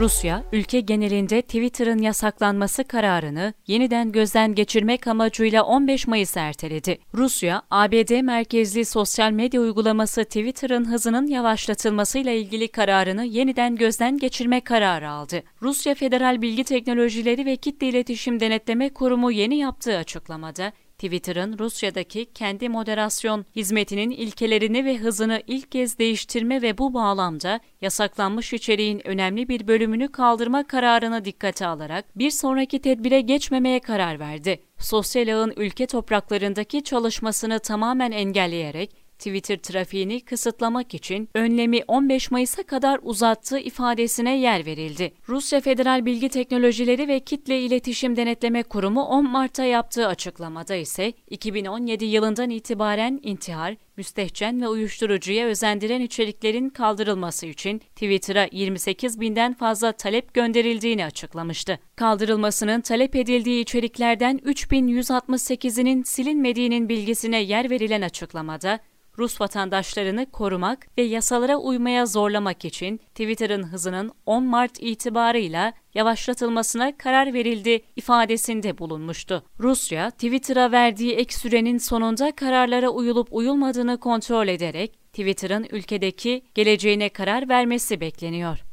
Rusya, ülke genelinde Twitter'ın yasaklanması kararını yeniden gözden geçirmek amacıyla 15 Mayıs erteledi. Rusya, ABD merkezli sosyal medya uygulaması Twitter'ın hızının yavaşlatılmasıyla ilgili kararını yeniden gözden geçirme kararı aldı. Rusya Federal Bilgi Teknolojileri ve Kitle İletişim Denetleme Kurumu yeni yaptığı açıklamada, Twitter'ın Rusya'daki kendi moderasyon hizmetinin ilkelerini ve hızını ilk kez değiştirme ve bu bağlamda yasaklanmış içeriğin önemli bir bölümünü kaldırma kararını dikkate alarak bir sonraki tedbire geçmemeye karar verdi. Sosyal ağın ülke topraklarındaki çalışmasını tamamen engelleyerek Twitter trafiğini kısıtlamak için önlemi 15 Mayıs'a kadar uzattığı ifadesine yer verildi. Rusya Federal Bilgi Teknolojileri ve Kitle İletişim Denetleme Kurumu 10 Mart'ta yaptığı açıklamada ise 2017 yılından itibaren intihar, müstehcen ve uyuşturucuya özendiren içeriklerin kaldırılması için Twitter'a 28 binden fazla talep gönderildiğini açıklamıştı. Kaldırılmasının talep edildiği içeriklerden 3168'inin silinmediğinin bilgisine yer verilen açıklamada, Rus vatandaşlarını korumak ve yasalara uymaya zorlamak için Twitter'ın hızının 10 Mart itibarıyla yavaşlatılmasına karar verildi ifadesinde bulunmuştu. Rusya, Twitter'a verdiği ek sürenin sonunda kararlara uyulup uyulmadığını kontrol ederek Twitter'ın ülkedeki geleceğine karar vermesi bekleniyor.